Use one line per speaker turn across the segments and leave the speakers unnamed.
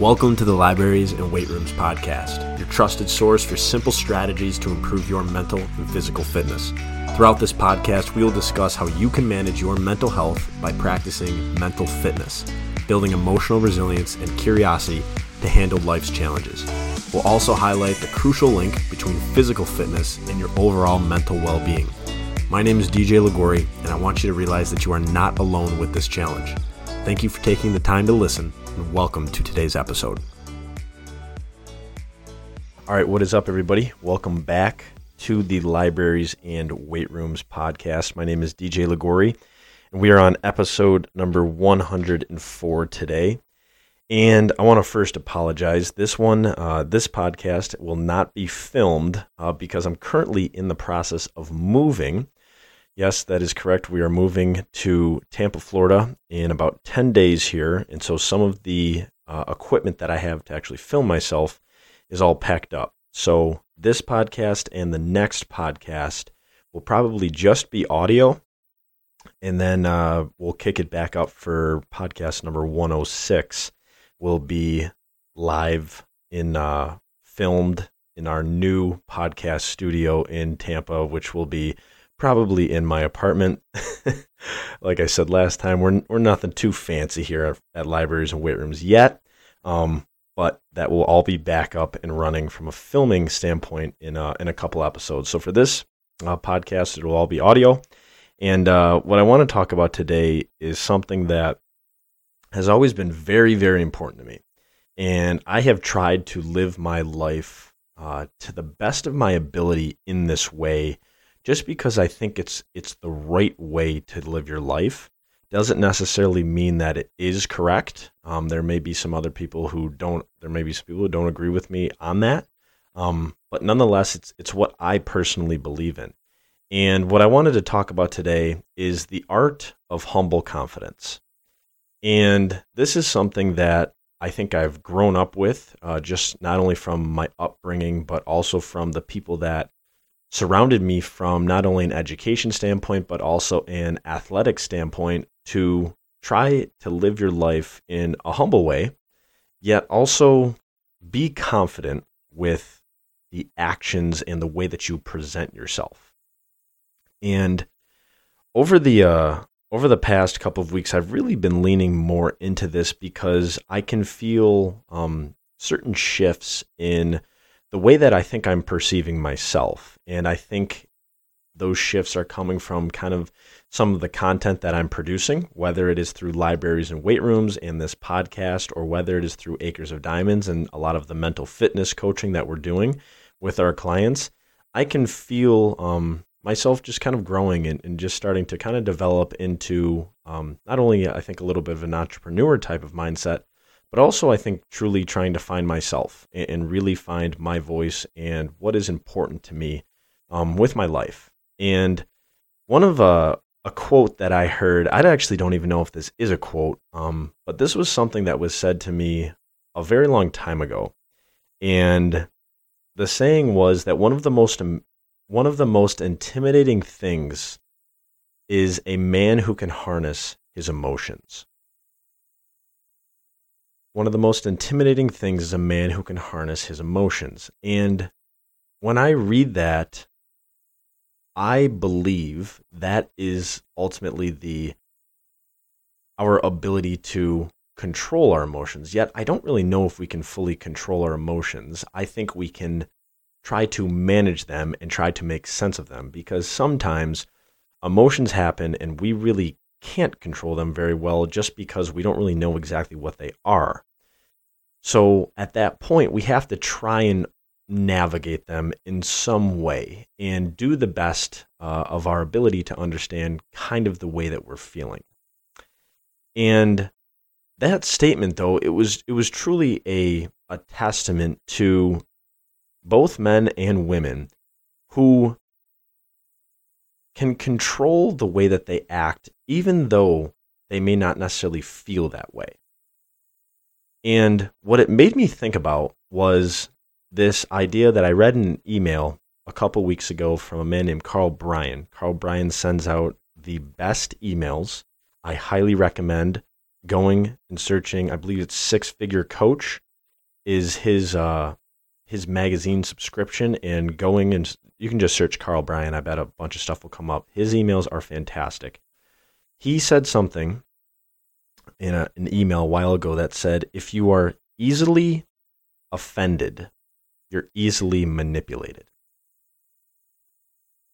Welcome to the Libraries and Weight Rooms podcast, your trusted source for simple strategies to improve your mental and physical fitness. Throughout this podcast, we will discuss how you can manage your mental health by practicing mental fitness, building emotional resilience and curiosity to handle life's challenges. We'll also highlight the crucial link between physical fitness and your overall mental well being. My name is DJ Ligori, and I want you to realize that you are not alone with this challenge. Thank you for taking the time to listen and welcome to today's episode. All right, what is up, everybody? Welcome back to the Libraries and Weight Rooms podcast. My name is DJ Ligori, and we are on episode number 104 today. And I want to first apologize. This one, uh, this podcast will not be filmed uh, because I'm currently in the process of moving. Yes, that is correct. We are moving to Tampa, Florida in about 10 days here. And so some of the uh, equipment that I have to actually film myself is all packed up. So this podcast and the next podcast will probably just be audio. And then uh, we'll kick it back up for podcast number 106. Will be live in uh, filmed in our new podcast studio in Tampa, which will be probably in my apartment. like I said last time, we're we're nothing too fancy here at, libraries and weight rooms yet, um, but that will all be back up and running from a filming standpoint in a, in a couple episodes. So for this uh, podcast, it will all be audio. And uh, what I want to talk about today is something that has always been very, very important to me. And I have tried to live my life uh, to the best of my ability in this way just because I think it's it's the right way to live your life doesn't necessarily mean that it is correct. Um, there may be some other people who don't. There may be some people who don't agree with me on that. Um, but nonetheless, it's it's what I personally believe in. And what I wanted to talk about today is the art of humble confidence. And this is something that I think I've grown up with, uh, just not only from my upbringing, but also from the people that surrounded me from not only an education standpoint, but also an athletic standpoint to try to live your life in a humble way, yet also be confident with the actions and the way that you present yourself. And over the uh, over the past couple of weeks, I've really been leaning more into this because I can feel um, certain shifts in the way that I think I'm perceiving myself. And I think those shifts are coming from kind of some of the content that I'm producing, whether it is through libraries and weight rooms and this podcast, or whether it is through Acres of Diamonds and a lot of the mental fitness coaching that we're doing with our clients. I can feel um, myself just kind of growing and, and, just starting to kind of develop into um, not only, I think, a little bit of an entrepreneur type of mindset, but also I think truly trying to find myself and, really find my voice and what is important to me um, with my life. And one of uh, a quote that I heard, I actually don't even know if this is a quote, um, but this was something that was said to me a very long time ago. And the saying was that one of the most one of the most intimidating things is a man who can harness his emotions. One of the most intimidating things is a man who can harness his emotions. And when I read that, I believe that is ultimately the our ability to control our emotions. Yet I don't really know if we can fully control our emotions. I think we can try to manage them and try to make sense of them because sometimes emotions happen and we really can't control them very well just because we don't really know exactly what they are. So at that point, we have to try and navigate them in some way and do the best uh, of our ability to understand kind of the way that we're feeling. And that statement, though, it was it was truly a a testament to both men and women who can control the way that they act, even though they may not necessarily feel that way. And what it made me think about was this idea that I read in an email a couple weeks ago from a man named Carl Bryan. Carl Bryan sends out the best emails. I highly recommend going and searching, I believe it's Six Figure Coach is his uh, his magazine subscription and going and you can just search Carl Bryan. I bet a bunch of stuff will come up. His emails are fantastic. He said something in a, an email a while ago that said, if you are easily offended, you're easily manipulated.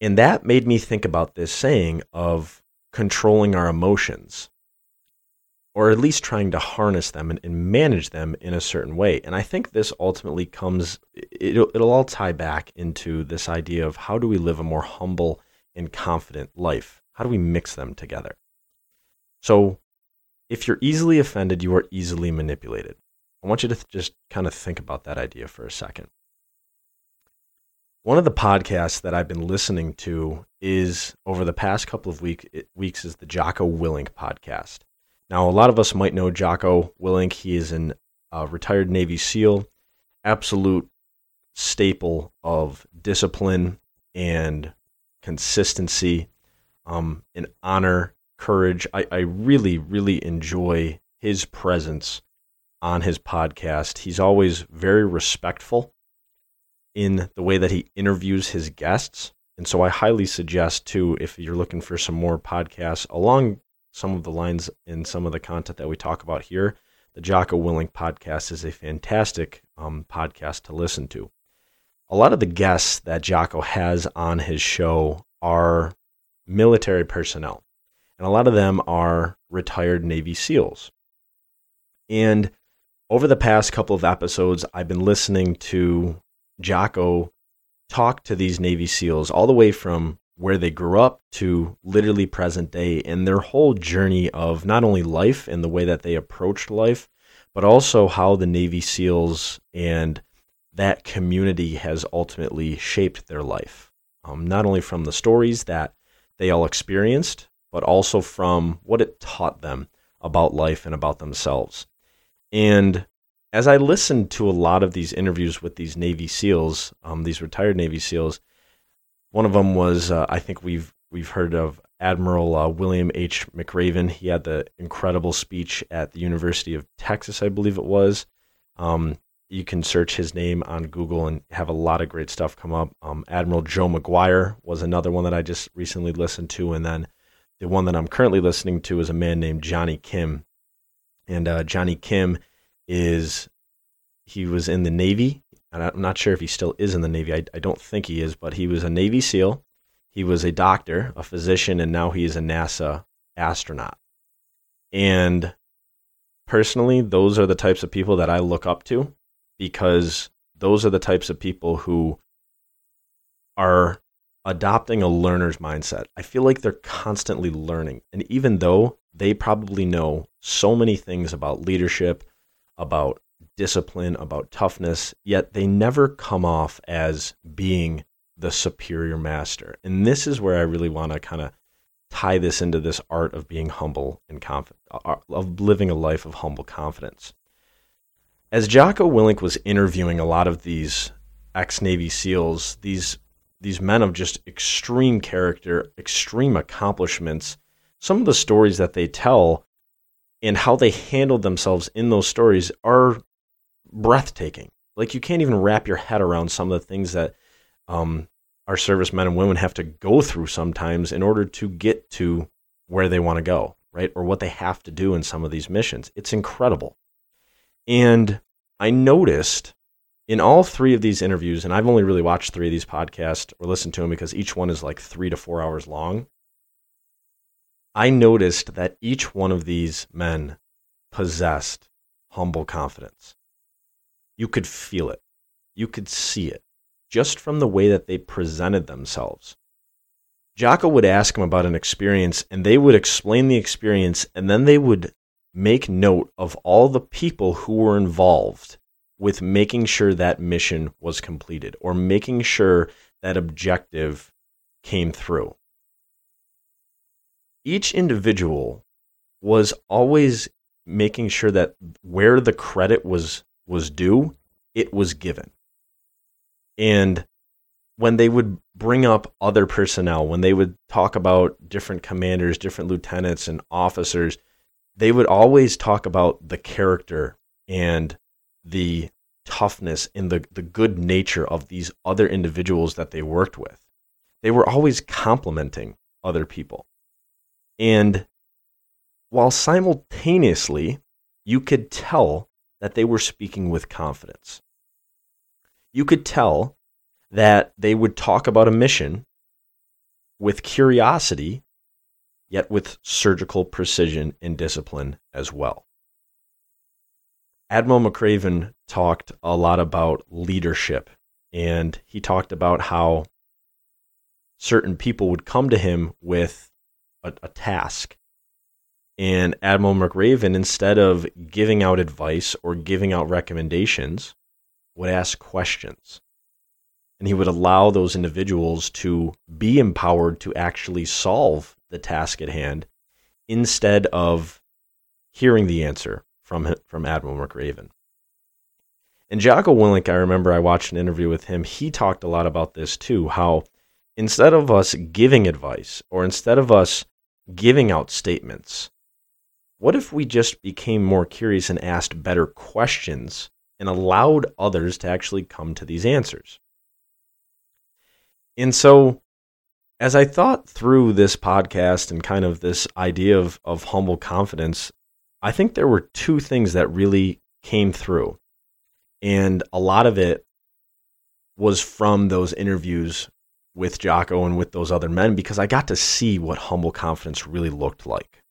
And that made me think about this saying of controlling our emotions, or at least trying to harness them and, and manage them in a certain way. And I think this ultimately comes, it'll, it'll all tie back into this idea of how do we live a more humble and confident life? How do we mix them together? So, if you're easily offended, you are easily manipulated. I want you to th- just kind of think about that idea for a second. One of the podcasts that I've been listening to is over the past couple of week, weeks is the Jocko Willink podcast. Now, a lot of us might know Jocko Willink. He is a uh, retired Navy SEAL, absolute staple of discipline and consistency, um, and honor, courage. I, I really, really enjoy his presence on his podcast. He's always very respectful in the way that he interviews his guests. And so I highly suggest, too, if you're looking for some more podcasts along some of the lines in some of the content that we talk about here, the Jocko Willink podcast is a fantastic um, podcast to listen to. A lot of the guests that Jocko has on his show are military personnel, and a lot of them are retired Navy SEALs. And over the past couple of episodes, I've been listening to Jocko talk to these Navy SEALs all the way from where they grew up to literally present day and their whole journey of not only life and the way that they approached life, but also how the Navy SEALs and that community has ultimately shaped their life. Um, not only from the stories that they all experienced, but also from what it taught them about life and about themselves. And as I listened to a lot of these interviews with these Navy SEALs, um, these retired Navy SEALs, one of them was uh, I think we've we've heard of Admiral uh, William H. McRaven. He had the incredible speech at the University of Texas, I believe it was. Um, you can search his name on Google and have a lot of great stuff come up. Um, Admiral Joe Maguire was another one that I just recently listened to, and then the one that I'm currently listening to is a man named Johnny Kim, and uh, Johnny Kim is he was in the Navy. And I'm not sure if he still is in the Navy. I, I don't think he is, but he was a Navy SEAL. He was a doctor, a physician, and now he is a NASA astronaut. And personally, those are the types of people that I look up to because those are the types of people who are adopting a learner's mindset. I feel like they're constantly learning. And even though they probably know so many things about leadership, about discipline, about toughness, yet they never come off as being the superior master. And this is where I really want to kind of tie this into this art of being humble and confident, uh, of living a life of humble confidence. As Jocko Willink was interviewing a lot of these ex Navy SEALs, these these men of just extreme character, extreme accomplishments, some of the stories that they tell and how they handled themselves in those stories are breathtaking. Like you can't even wrap your head around some of the things that um, our servicemen and women have to go through sometimes in order to get to where they want to go, right? Or what they have to do in some of these missions. It's incredible. And I noticed in all three of these interviews, and I've only really watched three of these podcasts or listened to them because each one is like three to four hours long. I noticed that each one of these men possessed humble confidence. You could feel it, you could see it just from the way that they presented themselves. Jocko would ask them about an experience, and they would explain the experience, and then they would make note of all the people who were involved with making sure that mission was completed or making sure that objective came through each individual was always making sure that where the credit was was due, it was given. And when they would bring up other personnel, when they would talk about different commanders, different lieutenants and officers, they would always talk about the character and the toughness and the, the good nature of these other individuals that they worked with. They were always complimenting other people. And while simultaneously, you could tell that they were speaking with confidence. You could tell that they would talk about a mission with curiosity, yet with surgical precision and discipline as well. Admiral McRaven talked a lot about leadership, and he talked about how certain people would come to him with a, a task. And Admiral McRaven, instead of giving out advice or giving out recommendations, would ask questions and he would allow those individuals to be empowered to actually solve the task at hand instead of hearing the answer from from Admiral McRaven. And Jocko Willink, I remember I watched an interview with him. He talked a lot about this too. How instead of us giving advice or instead of us giving out statements, what if we just became more curious and asked better questions and allowed others to actually come to these answers? And so, as I thought through this podcast and kind of this idea of, of humble confidence, I think there were two things that really came through. And a lot of it was from those interviews with Jocko and with those other men because I got to see what humble confidence really looked like.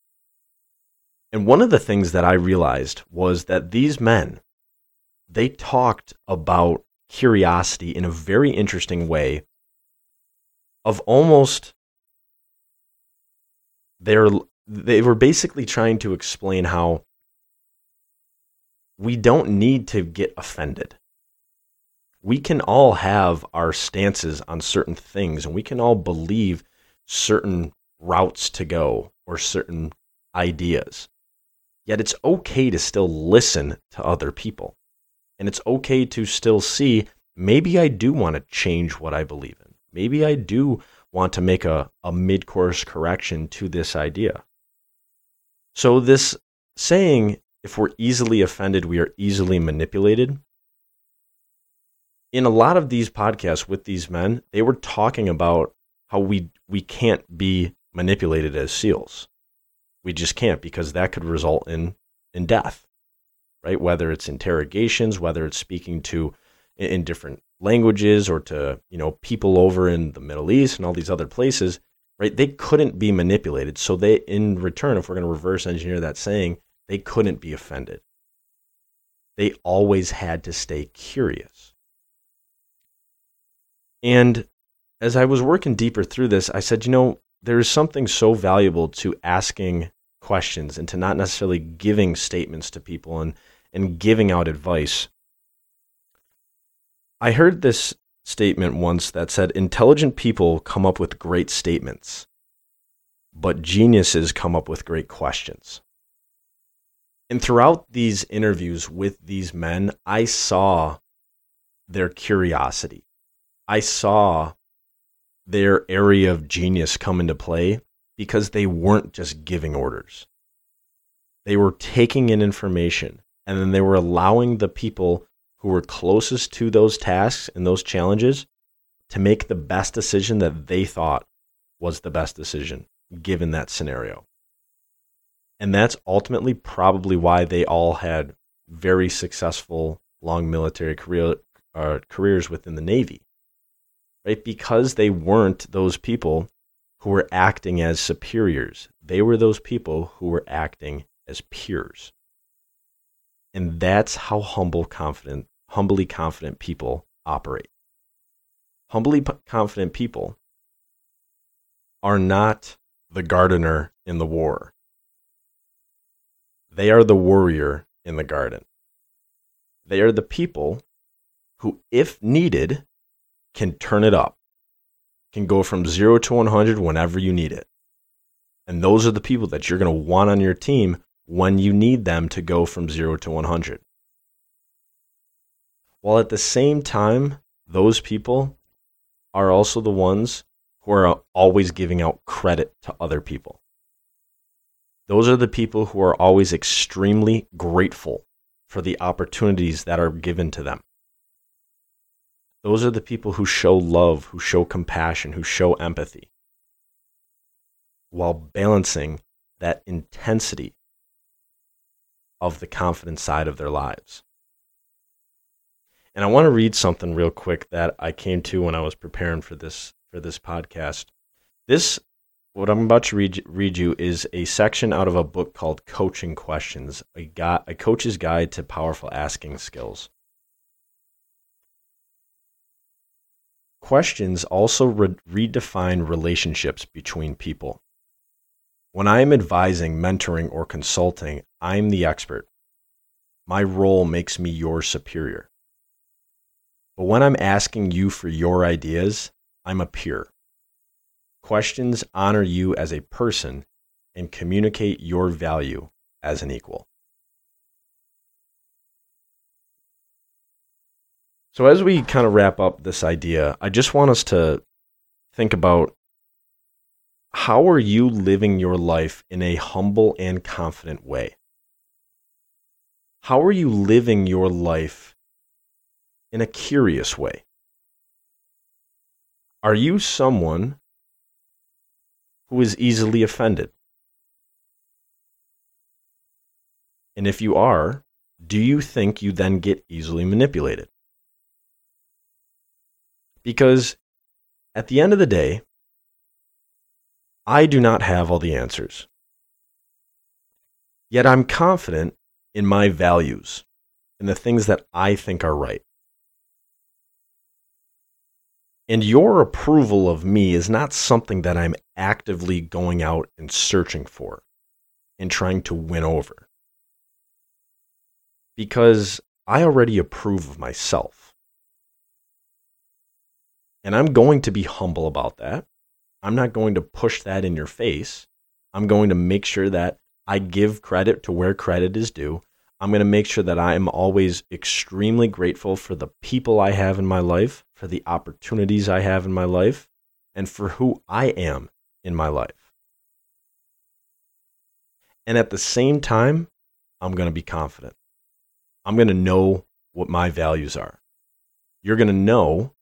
And one of the things that I realized was that these men, they talked about curiosity in a very interesting way of almost they're they were basically trying to explain how we don't need to get offended. We can all have our stances on certain things and we can all believe certain routes to go or certain ideas. Yet it's okay to still listen to other people. And it's okay to still see maybe I do want to change what I believe in maybe I do want to make a, a mid course correction to this idea. So, this saying, if we're easily offended, we are easily manipulated. In a lot of these podcasts with these men, they were talking about how we, we can't be manipulated as SEALs. We just can't because that could result in, in death, right? Whether it's interrogations, whether it's speaking to in different languages or to you know people over in the Middle East and all these other places, right? They couldn't be manipulated. So they, in return, if we're going to reverse engineer that saying, they couldn't be offended. They always had to stay curious. And as I was working deeper through this, I said, you know, there is something so valuable to asking questions and to not necessarily giving statements to people and, and giving out advice I heard this statement once that said intelligent people come up with great statements, but geniuses come up with great questions. And throughout these interviews with these men, I saw their curiosity. I saw their area of genius come into play because they weren't just giving orders. They were taking in information and then they were allowing the people who were closest to those tasks and those challenges to make the best decision that they thought was the best decision given that scenario. And that's ultimately probably why they all had very successful long military career, uh, careers within the Navy, right? Because they weren't those people who were acting as superiors. They were those people who were acting as peers. And that's how humble, confident, humbly confident people operate. Humbly confident people are not the gardener in the war. They are the warrior in the garden. They are the people who, if needed, can turn it up, can go from zero to 100 whenever you need it. And those are the people that you're going to want on your team when you need them to go from 0 to 100. While at the same time, those people are also the ones who are always giving out credit to other people. Those are the people who are always extremely grateful for the opportunities that are given to them. Those are the people who show love, who show compassion, who show empathy while balancing that intensity of the confident side of their lives. And I want to read something real quick that I came to when I was preparing for this for this podcast. This what I'm about to read, read you is a section out of a book called Coaching Questions, a, guy, a coach's guide to powerful asking skills. Questions also re- redefine relationships between people. When I am advising, mentoring, or consulting, I'm the expert. My role makes me your superior. But when I'm asking you for your ideas, I'm a peer. Questions honor you as a person and communicate your value as an equal. So, as we kind of wrap up this idea, I just want us to think about how are you living your life in a humble and confident way? How are you living your life in a curious way? Are you someone who is easily offended? And if you are, do you think you then get easily manipulated? Because at the end of the day, I do not have all the answers. Yet I'm confident in my values and the things that I think are right. And your approval of me is not something that I'm actively going out and searching for and trying to win over. Because I already approve of myself. And I'm going to be humble about that. I'm not going to push that in your face. I'm going to make sure that I give credit to where credit is due. I'm going to make sure that I am always extremely grateful for the people I have in my life, for the opportunities I have in my life, and for who I am in my life. And at the same time, I'm going to be confident. I'm going to know what my values are. You're going to know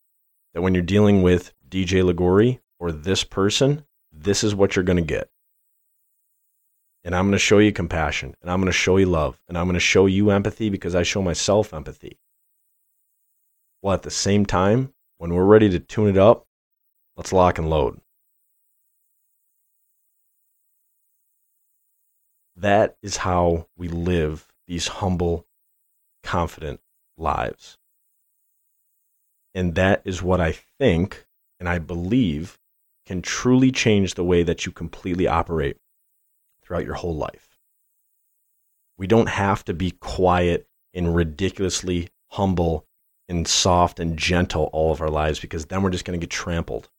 that when you're dealing with DJ Ligori or this person, this is what you're going to get. And I'm going to show you compassion and I'm going to show you love and I'm going to show you empathy because I show myself empathy. Well, at the same time, when we're ready to tune it up, let's lock and load. That is how we live these humble, confident lives. And that is what I think and I believe can truly change the way that you completely operate throughout your whole life. We don't have to be quiet and ridiculously humble and soft and gentle all of our lives because then we're just going to get trampled.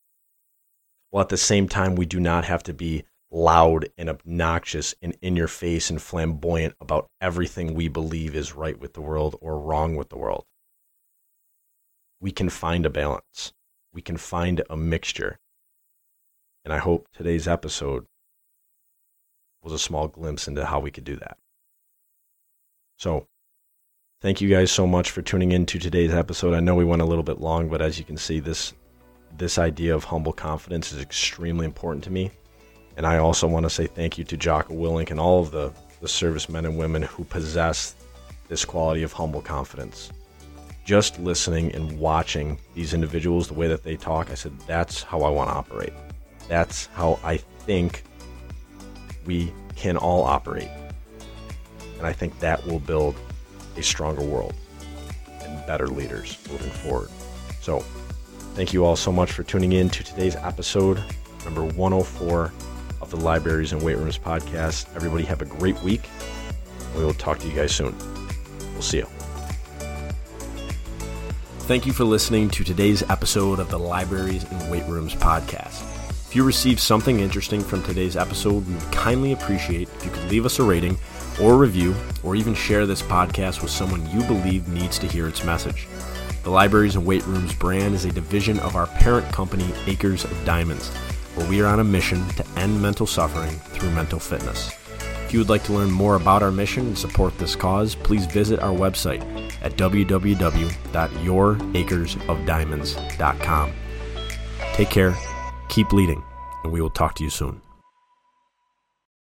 While at the same time, we do not have to be loud and obnoxious and in your face and flamboyant about everything we believe is right with the world or wrong with the world. We can find a balance, we can find a mixture. And I hope today's episode was a small glimpse into how we could do that. So, thank you guys so much for tuning in to today's episode. I know we went a little bit long, but as you can see, this this idea of humble confidence is extremely important to me. And I also want to say thank you to Jocko Willink and all of the, the servicemen and women who possess this quality of humble confidence. Just listening and watching these individuals, the way that they talk, I said, that's how I want to operate. That's how I think we can all operate. And I think that will build a stronger world and better leaders moving forward. So, thank you all so much for tuning in to today's episode, number 104 of the Libraries and Weight Rooms podcast. Everybody have a great week. We will talk to you guys soon. We'll see you. Thank you for listening to today's episode of the Libraries and Weight Rooms podcast. If you received something interesting from today's episode, we would kindly appreciate if you could leave us a rating or a review, or even share this podcast with someone you believe needs to hear its message. The Libraries and Weight Rooms brand is a division of our parent company, Acres of Diamonds, where we are on a mission to end mental suffering through mental fitness. If you would like to learn more about our mission and support this cause, please visit our website at www.youracresofdiamonds.com. Take care, keep leading, and we will talk to you soon.